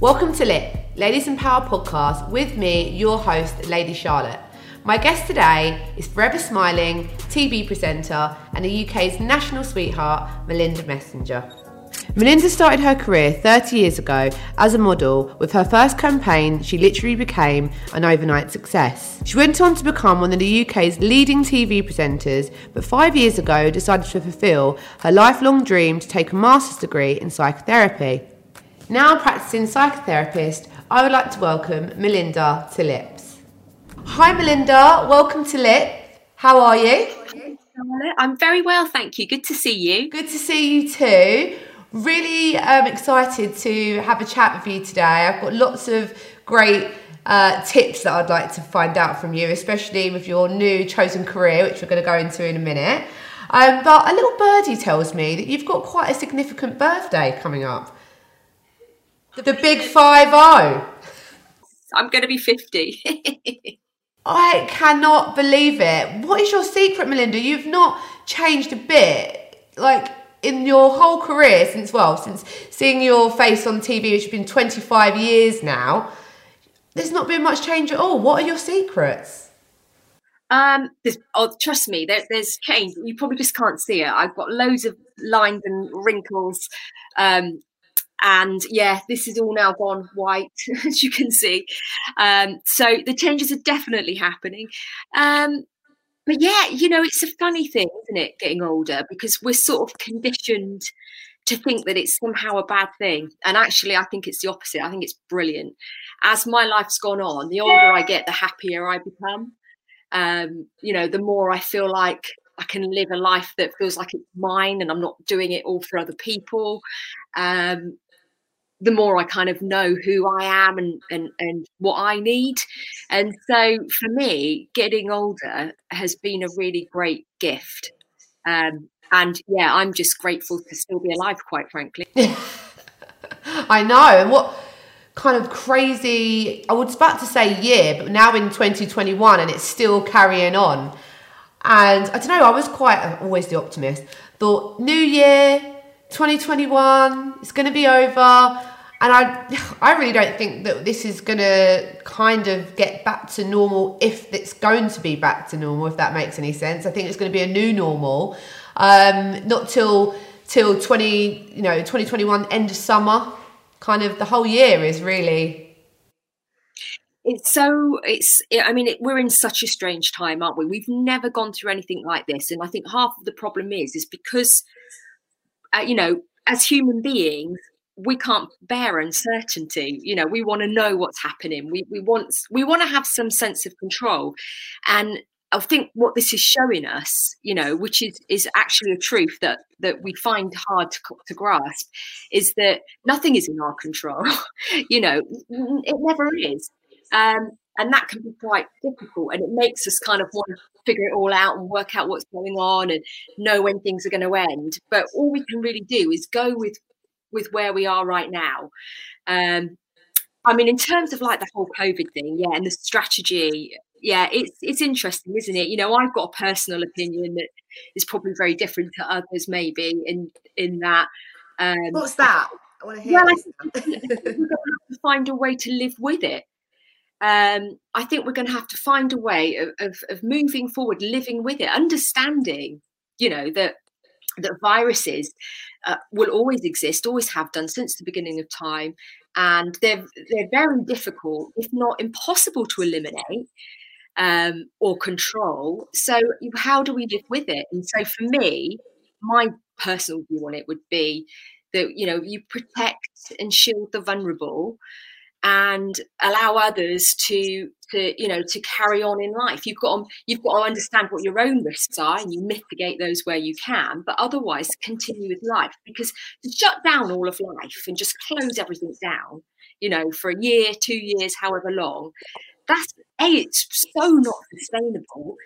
Welcome to Lit, Ladies in Power podcast with me, your host, Lady Charlotte. My guest today is forever smiling TV presenter and the UK's national sweetheart, Melinda Messenger. Melinda started her career 30 years ago as a model. With her first campaign, she literally became an overnight success. She went on to become one of the UK's leading TV presenters, but five years ago decided to fulfill her lifelong dream to take a master's degree in psychotherapy. Now practicing psychotherapist, I would like to welcome Melinda to Lips. Hi Melinda, welcome to Lip. How are you? I'm very well, thank you. Good to see you. Good to see you too. Really um, excited to have a chat with you today. I've got lots of great uh, tips that I'd like to find out from you, especially with your new chosen career, which we're going to go into in a minute. Um, but a little birdie tells me that you've got quite a significant birthday coming up. The big five zero. I'm going to be 50. I cannot believe it. What is your secret, Melinda? You've not changed a bit. Like in your whole career since well, since seeing your face on TV, which has been 25 years now, there's not been much change at all. What are your secrets? Um, oh, trust me, there, there's change. You probably just can't see it. I've got loads of lines and wrinkles um, and yeah, this is all now gone white, as you can see. Um, so the changes are definitely happening. Um, but yeah, you know, it's a funny thing, isn't it, getting older, because we're sort of conditioned to think that it's somehow a bad thing. And actually, I think it's the opposite. I think it's brilliant. As my life's gone on, the older I get, the happier I become. Um, you know, the more I feel like I can live a life that feels like it's mine and I'm not doing it all for other people. Um, the more I kind of know who I am and, and, and what I need. And so for me, getting older has been a really great gift. Um, and yeah, I'm just grateful to still be alive, quite frankly. I know. And what kind of crazy, I was about to say year, but now in 2021 and it's still carrying on. And I don't know, I was quite always the optimist. Thought, new year, 2021, it's going to be over. And I, I really don't think that this is going to kind of get back to normal if it's going to be back to normal, if that makes any sense. I think it's going to be a new normal, um, not till till 20, you know, 2021, end of summer, kind of the whole year is really it's so it's i mean it, we're in such a strange time aren't we we've never gone through anything like this and i think half of the problem is is because uh, you know as human beings we can't bear uncertainty. You know we want to know what's happening. We, we want we want to have some sense of control. And i think what this is showing us you know which is is actually a truth that that we find hard to, to grasp is that nothing is in our control. You know it never is. Um, and that can be quite difficult and it makes us kind of want figure it all out and work out what's going on and know when things are going to end but all we can really do is go with with where we are right now. Um, I mean, in terms of like the whole COVID thing, yeah, and the strategy, yeah, it's it's interesting, isn't it? You know, I've got a personal opinion that is probably very different to others, maybe in in that. Um, What's that? I want to hear. Well, I think we're going to have to find a way to live with it. Um, I think we're going to have to find a way of, of, of moving forward, living with it, understanding, you know, that that viruses uh, will always exist, always have done since the beginning of time, and they're they're very difficult, if not impossible, to eliminate um, or control. So how do we live with it? And so for me, my personal view on it would be that you know you protect and shield the vulnerable and allow others to to you know to carry on in life. You've got to, you've got to understand what your own risks are and you mitigate those where you can but otherwise continue with life. Because to shut down all of life and just close everything down you know for a year two years however long that's a it's so not sustainable.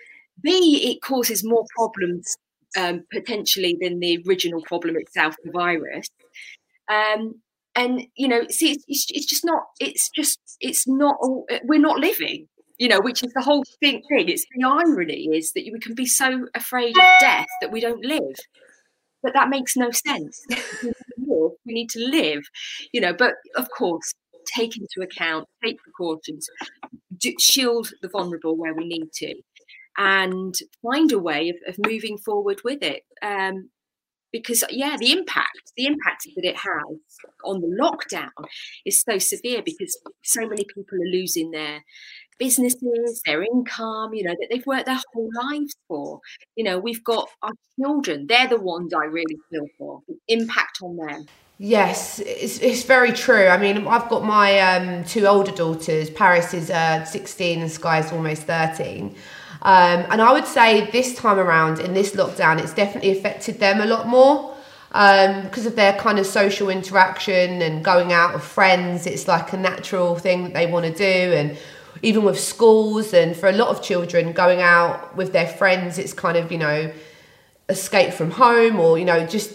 B it causes more problems um, potentially than the original problem itself the virus. Um, and you know see it's, it's just not it's just it's not we're not living you know which is the whole thing it's the irony is that we can be so afraid of death that we don't live. But that makes no sense. We need to live you know but of course take into account, take precautions, shield the vulnerable where we need to, and find a way of, of moving forward with it. Um, because yeah the impact the impact that it has on the lockdown is so severe because so many people are losing their businesses their income you know that they've worked their whole lives for you know we've got our children they're the ones i really feel for the impact on them Yes, it's, it's very true. I mean, I've got my um, two older daughters. Paris is uh, 16 and Sky is almost 13. Um, and I would say this time around in this lockdown, it's definitely affected them a lot more um, because of their kind of social interaction and going out with friends. It's like a natural thing that they want to do. And even with schools, and for a lot of children, going out with their friends, it's kind of, you know, escape from home or, you know, just.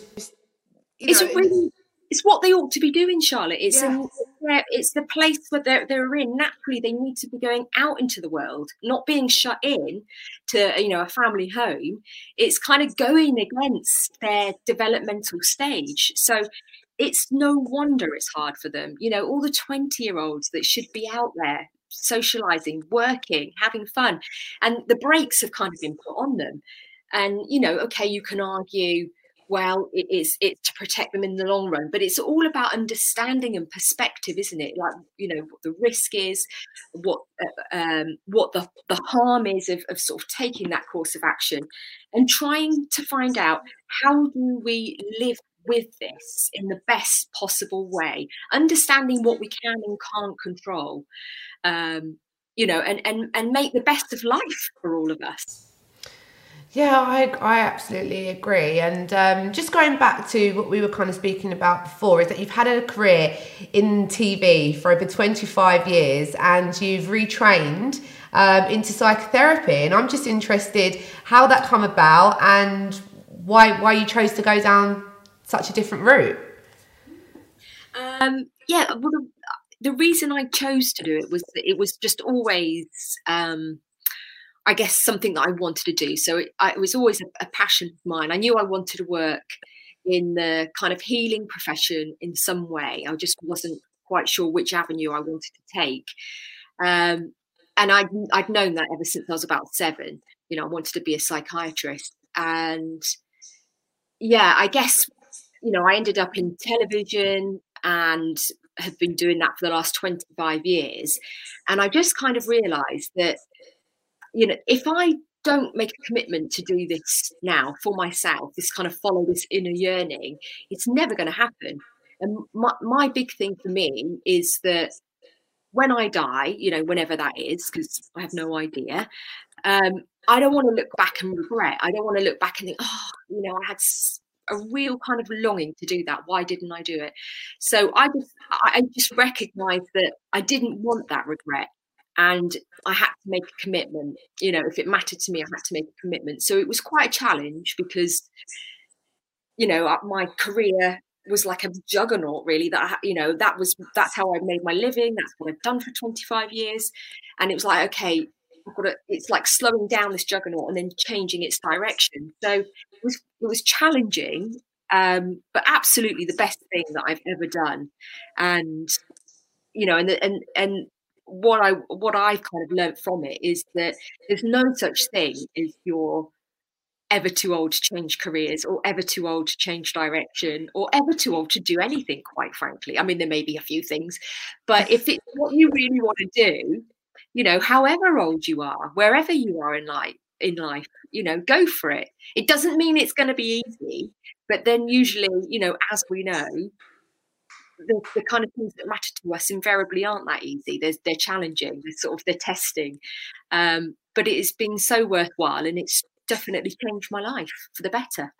You know, it's really it's what they ought to be doing, Charlotte. It's yeah. a, it's the place where they're, they're in. Naturally, they need to be going out into the world, not being shut in to you know a family home. It's kind of going against their developmental stage. So it's no wonder it's hard for them. You know, all the twenty year olds that should be out there socializing, working, having fun, and the brakes have kind of been put on them. And you know, okay, you can argue well it is it's to protect them in the long run but it's all about understanding and perspective isn't it? Like you know what the risk is what uh, um, what the, the harm is of, of sort of taking that course of action and trying to find out how do we live with this in the best possible way understanding what we can and can't control um, you know and and and make the best of life for all of us yeah, I, I absolutely agree. And um, just going back to what we were kind of speaking about before, is that you've had a career in TV for over 25 years and you've retrained um, into psychotherapy. And I'm just interested how that come about and why, why you chose to go down such a different route. Um, yeah, well, the, the, reason I chose to do it was that it was just always. Um, I guess something that I wanted to do. So it, I, it was always a, a, passion of mine. I knew I wanted to work in the kind of healing profession in some way. I just wasn't quite sure which avenue I wanted to take. Um, and I'd, I'd known that ever since I was about seven. You know, I wanted to be a psychiatrist. And yeah, I guess, you know, I ended up in television and have been doing that for the last 25 years. And I just kind of realized that you know, if I don't make a commitment to do this now for myself, this kind of follow this inner yearning, it's never going to happen. And my, my big thing for me is that when I die, you know, whenever that is, because I have no idea, um, I don't want to look back and regret. I don't want to look back and think, oh, you know, I had a real kind of longing to do that. Why didn't I do it? So I just, I just recognised that I didn't want that regret and I had to make a commitment. You know, if it mattered to me, I had to make a commitment. So it was quite a challenge because, you know, uh, my career was like a juggernaut, really. That you know, that was that's how I made my living. That's what I've done for 25 years, and it was like, okay, I've got to, it's like slowing down this juggernaut and then changing its direction. So it was it was challenging, um, but absolutely the best thing that I've ever done, and you know, and and and what I what I've kind of learned from it is that there's no such thing as you're ever too old to change careers or ever too old to change direction or ever too old to do anything quite frankly. I mean there may be a few things but if it's what you really want to do you know however old you are wherever you are in life in life you know go for it. It doesn't mean it's going to be easy but then usually you know as we know the, the, kind of things that matter to us invariably aren't that easy. They're, they're challenging, they're sort of they're testing. Um, but it has been so worthwhile and it's definitely changed my life for the better.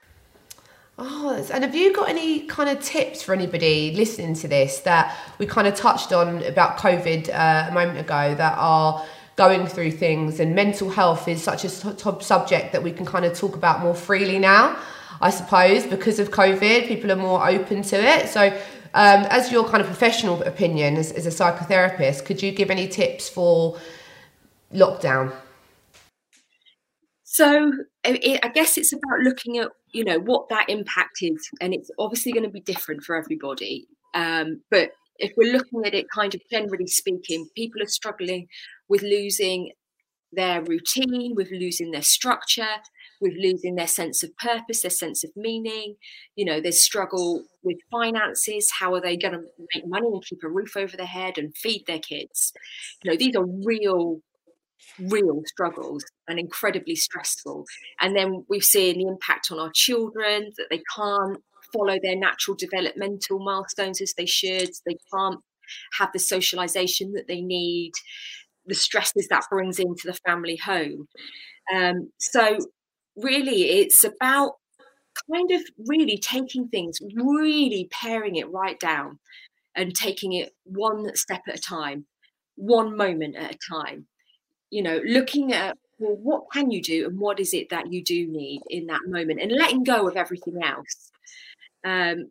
Oh, and have you got any kind of tips for anybody listening to this that we kind of touched on about COVID uh, a moment ago that are going through things and mental health is such a top subject that we can kind of talk about more freely now, I suppose, because of COVID, people are more open to it. So um, as your kind of professional opinion as, as a psychotherapist, could you give any tips for lockdown? So it, I guess it's about looking at you know what that impact is, and it's obviously going to be different for everybody. Um, but if we're looking at it kind of generally speaking, people are struggling with losing their routine, with losing their structure, with losing their sense of purpose, their sense of meaning. You know, there's struggle with finances. How are they going to make money and keep a roof over their head and feed their kids? You know, these are real, real struggles and incredibly stressful. And then we've seen the impact on our children that they can't follow their natural developmental milestones as they should. They can't have the socialization that they need, the stresses that brings into the family home. Um, so, really, it's about kind of really taking things, really paring it right down and taking it one step at a time, one moment at a time. You know, looking at well, what can you do and what is it that you do need in that moment and letting go of everything else. Um,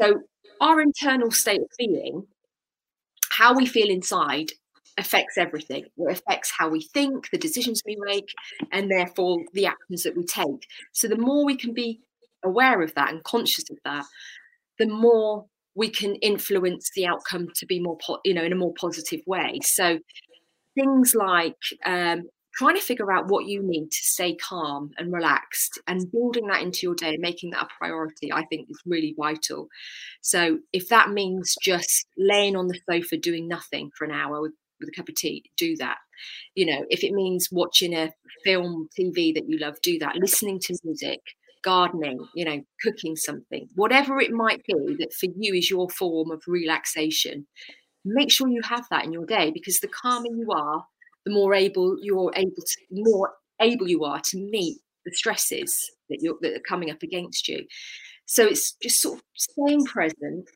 so, our internal state of being, how we feel inside, affects everything. It affects how we think, the decisions we make, and therefore the actions that we take. So, the more we can be aware of that and conscious of that, the more we can influence the outcome to be more, po- you know, in a more positive way. So, things like um, trying to figure out what you need to stay calm and relaxed and building that into your day and making that a priority i think is really vital so if that means just laying on the sofa doing nothing for an hour with, with a cup of tea do that. You know if it means watching a film tv that you love do that. Listening to music gardening you know cooking something. Whatever it might be that for you is your form of relaxation make sure you have that in your day because the calmer you are the more able you're able to more able you are to meet the stresses that you're that are coming up against you. So it's just sort of staying present,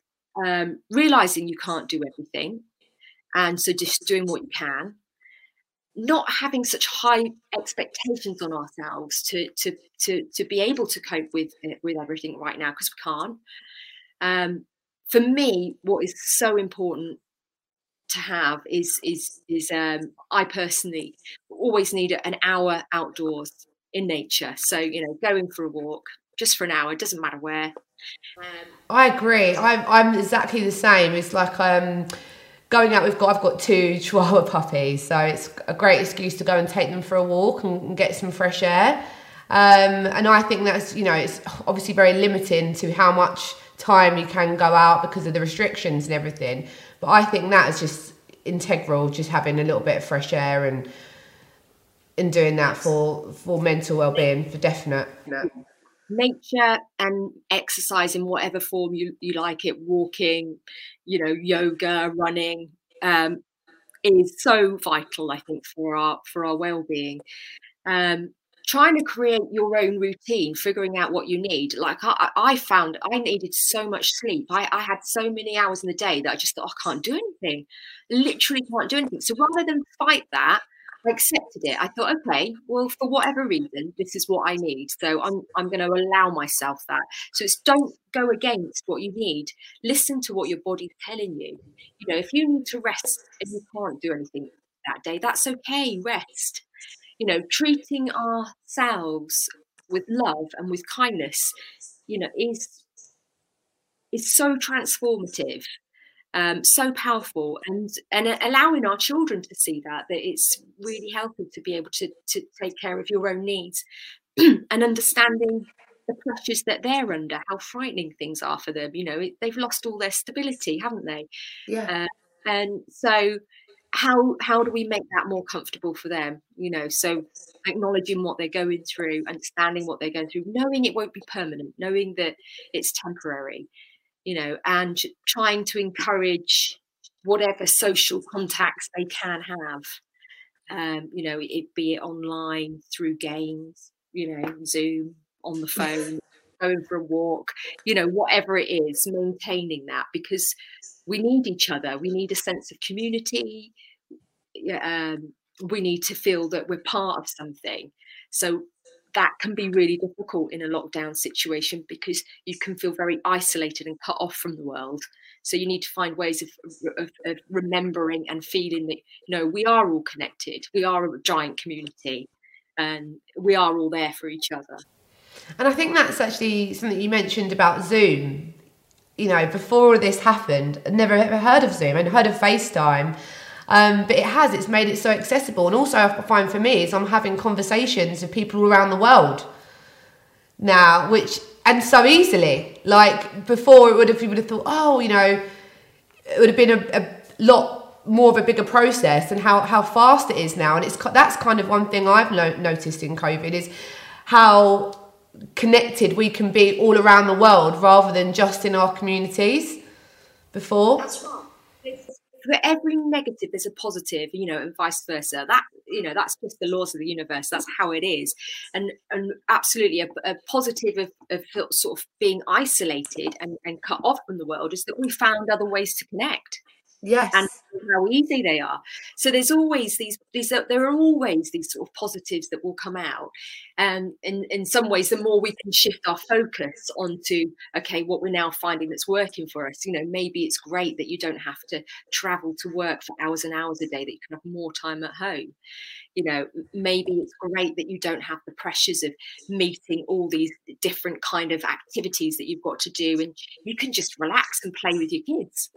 um, realizing you can't do everything, and so just doing what you can. Not having such high expectations on ourselves to to to to be able to cope with with everything right now because we can't. Um, for me, what is so important to have is is is um, I personally always need an hour outdoors in nature. So you know, going for a walk just for an hour doesn't matter where. Um, I agree. I'm I'm exactly the same. It's like um going out. We've got I've got two Chihuahua puppies, so it's a great excuse to go and take them for a walk and, and get some fresh air. Um, and I think that's you know it's obviously very limiting to how much time you can go out because of the restrictions and everything. But I think that is just integral, just having a little bit of fresh air and and doing that for for mental well-being for definite. Nature and exercise in whatever form you, you like it, walking, you know, yoga, running, um, is so vital, I think, for our for our well-being. Um, trying to create your own routine, figuring out what you need. Like I, I found I needed so much sleep. I, I, had so many hours in the day that I just thought, oh, I can't do anything. Literally can't do anything. So rather than fight that, I accepted it. I thought, okay, well, for whatever reason, this is what I need. So I'm I'm going to allow myself that. So it's don't go against what you need. Listen to what your body's telling you. You know, if you need to rest and you can't do anything that day, that's okay. Rest you know, treating ourselves with love and with kindness, you know, is is so transformative, um, so powerful, and and allowing our children to see that that it's really healthy to be able to to take care of your own needs, and understanding the pressures that they're under, how frightening things are for them. You know, it, they've lost all their stability, haven't they? Yeah. Uh, and so how how do we make that more comfortable for them you know so acknowledging what they're going through understanding what they're going through knowing it won't be permanent knowing that it's temporary you know and trying to encourage whatever social contacts they can have um, you know it be it online through games you know zoom on the phone going for a walk you know whatever it is maintaining that because we need each other. We need a sense of community. Um, we need to feel that we're part of something. So that can be really difficult in a lockdown situation because you can feel very isolated and cut off from the world. So you need to find ways of, of, of remembering and feeling that you know we are all connected. We are a giant community, and we are all there for each other. And I think that's actually something you mentioned about Zoom you know, before this happened, I'd never ever heard of Zoom. I'd heard of FaceTime. Um, but it has, it's made it so accessible. And also, I find for me is I'm having conversations with people around the world now, which, and so easily. Like before, it would have, you would have thought, oh, you know, it would have been a, a lot more of a bigger process and how, how fast it is now. And it's that's kind of one thing I've no, noticed in COVID is how connected we can be all around the world rather than just in our communities before. That's right. For every negative, there's a positive, you know, and vice versa. That you know, that's just the laws of the universe. That's how it is, and and absolutely a, a positive of, of, sort of being isolated and, and cut off from the world is that we found other ways to connect. Yes. And how easy they are. So there's always these, these uh, there are always these sort of positives that will come out. And in, in some ways, the more we can shift our focus onto, okay, what we're now finding that's working for us, you know, maybe it's great that you don't have to travel to work for hours and hours a day, that you can have more time at home you know maybe it's great that you don't have the pressures of meeting all these different kind of activities that you've got to do and you can just relax and play with your kids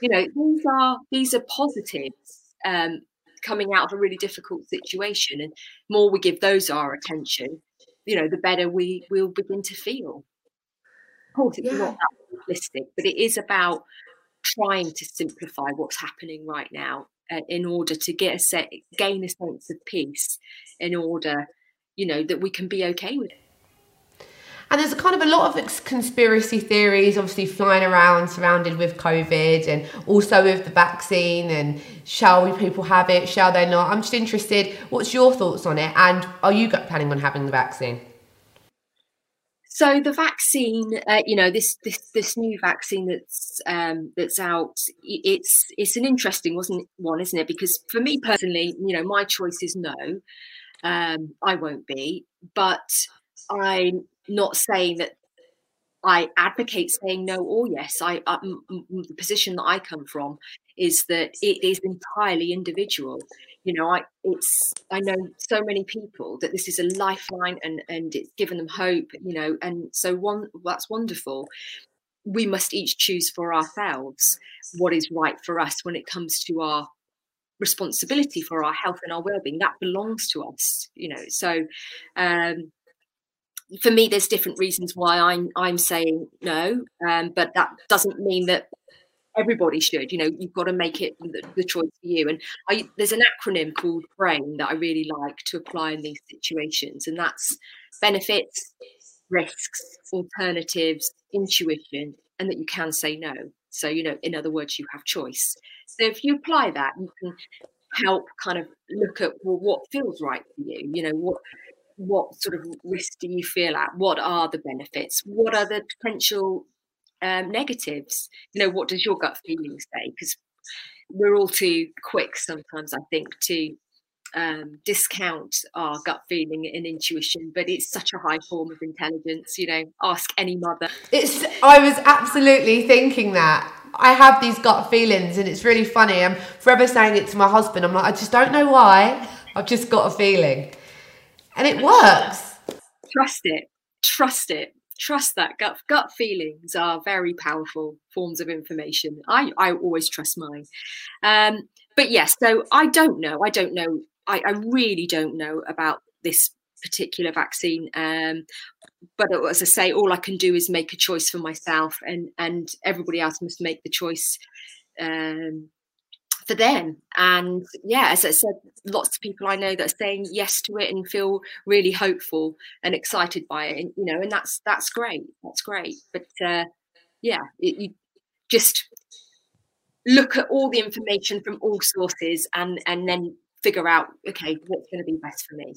you know these are these are positives um, coming out of a really difficult situation and more we give those our attention you know the better we will begin to feel of course it's yeah. not that simplistic but it is about trying to simplify what's happening right now uh, in order to get a set, gain a sense of peace in order you know that we can be okay with it and there's a kind of a lot of conspiracy theories, obviously flying around, surrounded with COVID, and also with the vaccine. And shall we people have it? Shall they not? I'm just interested. What's your thoughts on it? And are you planning on having the vaccine? So the vaccine, uh, you know, this this this new vaccine that's um, that's out, it's it's an interesting wasn't one, isn't it? Because for me personally, you know, my choice is no. Um, I won't be, but I'm not saying that I advocate saying no or yes. I, m- the position that I come from is that it is entirely individual. You know, I it's I know so many people that this is a lifeline and and it's given them hope. You know, and so one that's wonderful. We must each choose for ourselves what is right for us when it comes to our responsibility for our health and our well-being. That belongs to us. You know, so. um for me, there's different reasons why I'm I'm saying no, um, but that doesn't mean that everybody should. You know, you've got to make it the, the choice for you. And I, there's an acronym called BRAIN that I really like to apply in these situations, and that's benefits, risks, alternatives, intuition, and that you can say no. So, you know, in other words, you have choice. So if you apply that, you can help kind of look at well, what feels right for you. You know, what what sort of risk do you feel at? What are the benefits? What are the potential um, negatives? You know, what does your gut feeling say? Because we're all too quick sometimes, I think, to um, discount our gut feeling and intuition, but it's such a high form of intelligence. You know, ask any mother. It's. I was absolutely thinking that. I have these gut feelings, and it's really funny. I'm forever saying it to my husband. I'm like, I just don't know why. I've just got a feeling and it works. Trust it. Trust it. Trust that gut gut feelings are very powerful forms of information. I I always trust mine. Um, but yes, so I don't know. I don't know. I, I really don't know about this particular vaccine. Um, but as I say, all I can do is make a choice for myself, and and everybody else must make the choice um, for them. And yeah, as I said, lots of people I know that are saying yes to it and feel really hopeful and excited by it. And, you know, and that's that's great. That's great. But uh, yeah, it, you just look at all the information from all sources and and then figure out okay what's going to be best for me.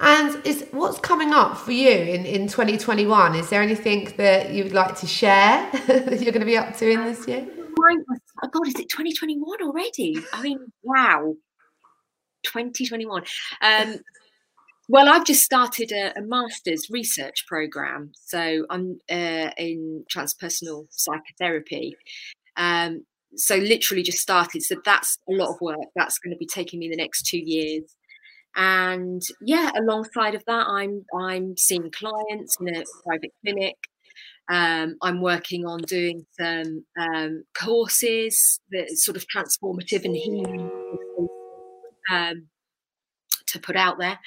And is what's coming up for you in, in 2021? Is there anything that you would like to share that you're going to be up to in this year? Oh God, is it 2021 already? I mean, wow. 2021. Um, well, I've just started a, a master's research program. So I'm uh, in transpersonal psychotherapy. Um, so literally just started. So that's a lot of work. That's going to be taking me the next two years. And yeah, alongside of that, I'm I'm seeing clients in a private clinic Um, I'm working on doing some um, courses that sort of transformative and healing um, to put out there,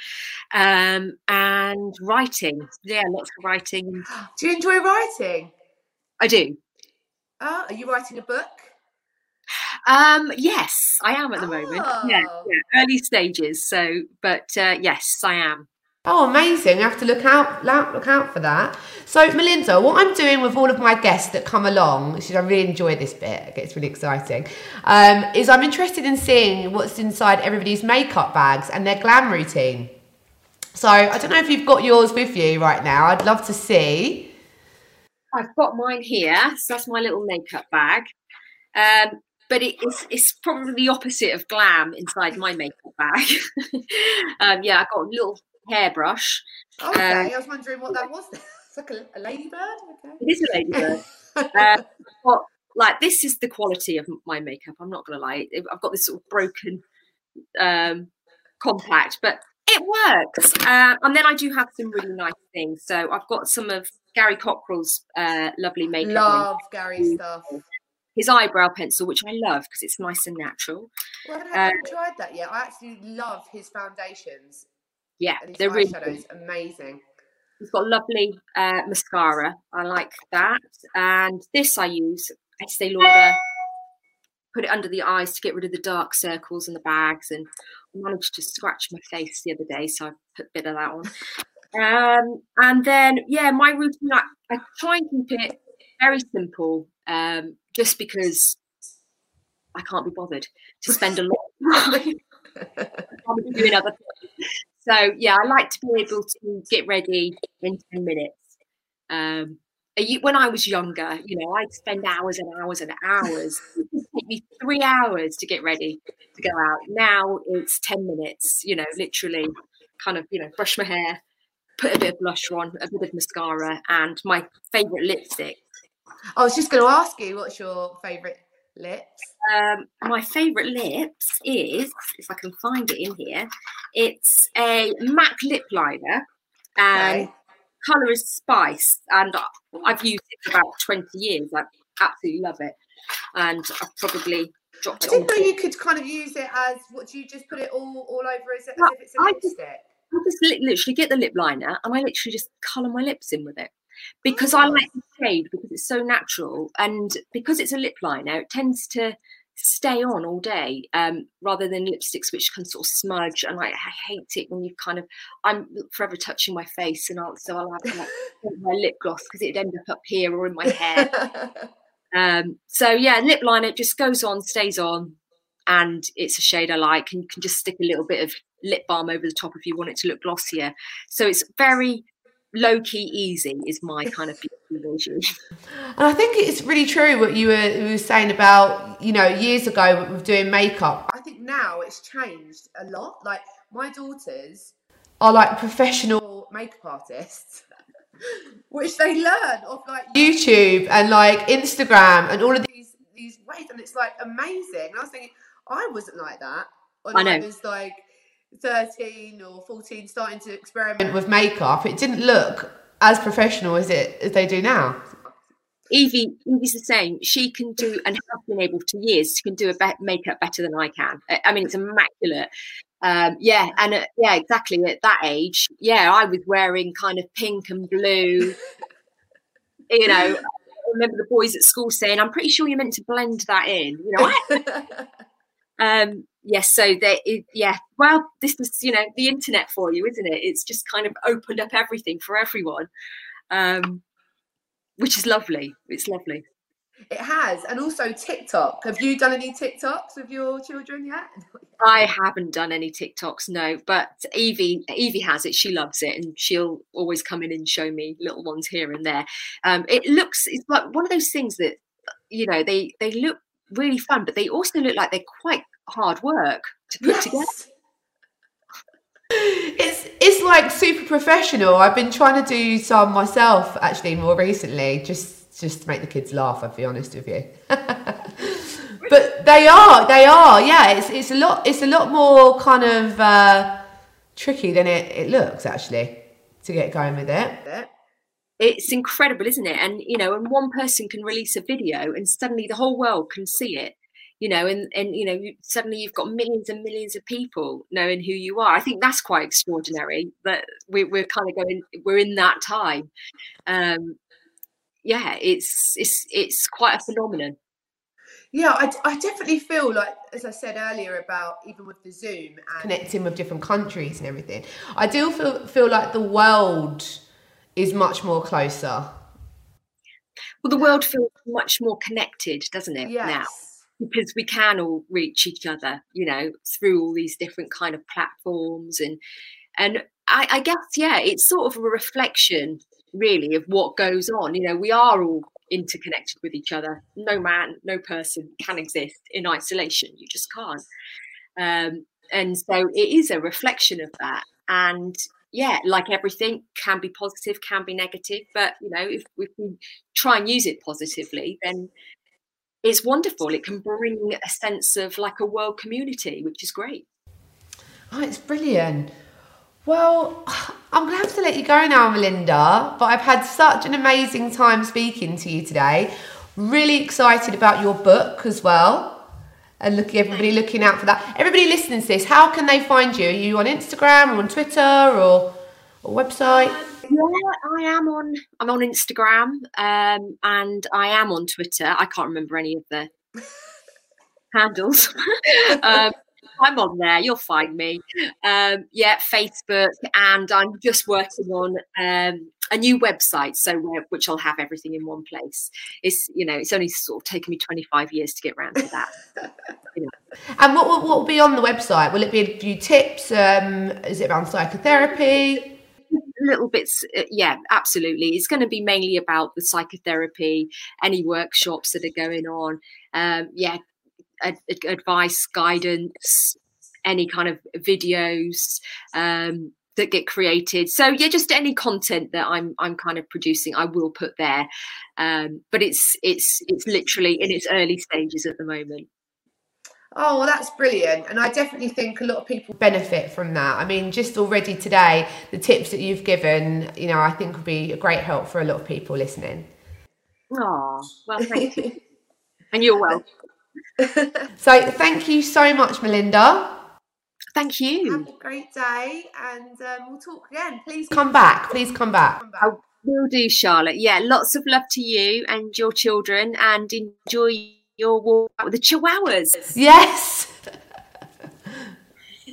um, and writing. Yeah, lots of writing. Do you enjoy writing? I do. Oh, are you writing a book? Um, yes, I am at the moment. Yeah, Oh. yeah, early stages. So, but uh, yes, I am. Oh, amazing! I have to look out, look out for that. So, Melinda, what I'm doing with all of my guests that come along, which I really enjoy this bit, it gets really exciting, um, is I'm interested in seeing what's inside everybody's makeup bags and their glam routine. So, I don't know if you've got yours with you right now. I'd love to see. I've got mine here. So that's my little makeup bag. Um, but it's it's probably the opposite of glam inside my makeup bag. um, yeah, I've got a little hairbrush. Okay, I was wondering what that was. it's like a, a ladybird. Okay. It is a ladybird. uh, but like this is the quality of my makeup. I'm not gonna lie. I've got this sort of broken um, compact, but it works. Uh, and then I do have some really nice things. So I've got some of Gary Cockerill's uh, lovely makeup. Love Gary stuff. his eyebrow pencil, which I love because it's nice and natural. Well, I haven't tried that yet. I actually love his foundations. Yeah, and they're really. Amazing. He's got lovely uh, mascara. I like that. And this I use Estee Lauder. Put it under the eyes to get rid of the dark circles and the bags. And I managed to scratch my face the other day, so I put a bit of that on. Um, and then, yeah, my routine, I, I try and keep it very simple, um, just because I can't be bothered to spend a lot of time I'm doing other things. So yeah, I like to be able to get ready in ten minutes. Um, you- when I was younger, you know, I'd spend hours and hours and hours. It would take me three hours to get ready to go out. Now it's ten minutes. You know, literally, kind of, you know, brush my hair, put a bit of blush on, a bit of mascara, and my favourite lipstick. I was just going to ask you, what's your favourite lips? Um, my favourite lips is, if I can find it in here, it's a MAC lip liner, and Okay. colour is Spice, and I've used it for about twenty years. I absolutely love it, and I've probably dropped I didn't know you could kind of use it as what do you just put it all all over as, as No, if it's a I just- I just literally get the lip liner, and I literally just colour my lips in with it. Because I Oh. like the shade because it's so natural, and because it's a lip liner, it tends to stay on all day um, rather than lipsticks which can sort of smudge and I, I hate it when you kind of I'm forever touching my face and I'll, so I'll have like my lip gloss because it'd end up up here or in my hair um, so yeah lip liner just goes on stays on and it's a shade I like and you can just stick a little bit of lip balm over the top if you want it to look glossier so it's very low key easy is my kind of beauty regime And I think it's really true what you were, you were saying about, you know, years ago with doing makeup. I think now it's changed a lot. Like my daughters are like professional makeup artists, which they learn off like YouTube and like Instagram and all of these these ways, and it's like amazing. And I was thinking, I wasn't like that when I I, know. was like thirteen or fourteen, starting to experiment with makeup. It didn't look as professional as it as they do now. Evie, Evie's the same. She can do and has been able to years. She can do a be- makeup better than I can. I, I mean, it's immaculate. Um, yeah, and uh, yeah, exactly. At that age, yeah, I was wearing kind of pink and blue. you know, I remember the boys at school saying, "I'm pretty sure you're meant to blend that in." You know, I- um, yes. so they, it, yeah. Well, this is you know the internet for you, isn't it? It's just kind of opened up everything for everyone. Um, which is lovely. It's lovely. It has, and also TikTok. Have you done any TikToks with your children yet? I haven't done any TikToks, no, but Evie Evie has it. She loves it, and she'll always come in and show me little ones here and there. Um, it looks it's like one of those things that you know they they look really fun, but they also look like they're quite hard work to put together. It's it's like super professional. I've been trying to do some myself actually more recently, just just to make the kids laugh. I'll be honest with you. but they are, they are, yeah. It's it's a lot it's a lot more kind of uh, tricky than it, it looks actually to get going with it. it's incredible, isn't it? And you know, and one person can release a video, and suddenly the whole world can see it. You know, and and you know, suddenly you've got millions and millions of people knowing who you are. I think that's quite extraordinary. That we're, we're kind of going, we're in that time. Um, yeah, it's it's it's quite a phenomenon. Yeah, I, I definitely feel like, as I said earlier about even with the Zoom and connecting with different countries and everything, I do feel feel like the world is much more closer. Well, the world feels much more connected, doesn't it? Yes. Now, because we can all reach each other, you know, through all these different kind of platforms and and I, I guess yeah, it's sort of a reflection really of what goes on. You know, we are all interconnected with each other. No man, no person can exist in isolation. You just can't. Um, and so it is a reflection of that. And yeah, like everything can be positive, can be negative, but you know, if, if we try and use it positively, then it's wonderful. It can bring a sense of like a world community, which is great. Oh, it's brilliant. Well, I'm going to have to let you go now, Melinda, but I've had such an amazing time speaking to you today. Really excited about your book as well. And look, everybody looking out for that. Everybody listening to this, how can they find you? Are you on Instagram or on Twitter or a website? Um, Yeah, I am on. I'm on Instagram, um, and I am on Twitter. I can't remember any of the handles. um, I'm on there. You'll find me. Um, yeah, Facebook, and I'm just working on um, a new website, so which I'll have everything in one place. It's you know, it's only sort of taken me 25 years to get around to that. you know. And what, what, what will be on the website? Will it be a few tips? Um, is it around psychotherapy? Little bits uh, yeah absolutely it's going to be mainly about the psychotherapy any workshops that are going on um, yeah ad- advice, guidance, any kind of videos um, that get created. So yeah, just any content that I'm I'm kind of producing, I will put there. Um, but it's it's it's literally in its early stages at the moment. Oh, well, that's brilliant. And I definitely think a lot of people benefit from that. I mean, just already today, the tips that you've given, you know, I think would be a great help for a lot of people listening. Oh, well, thank you. and you're welcome. so thank you so much, Melinda. Thank you. Have a great day, and um, we'll talk again. Please come back. Please come back. I will do, Charlotte. Yeah, lots of love to you and your children, and enjoy your walk with the Chihuahuas. Yes.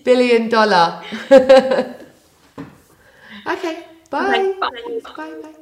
Billion dollar. okay. Bye. Bye. bye. bye.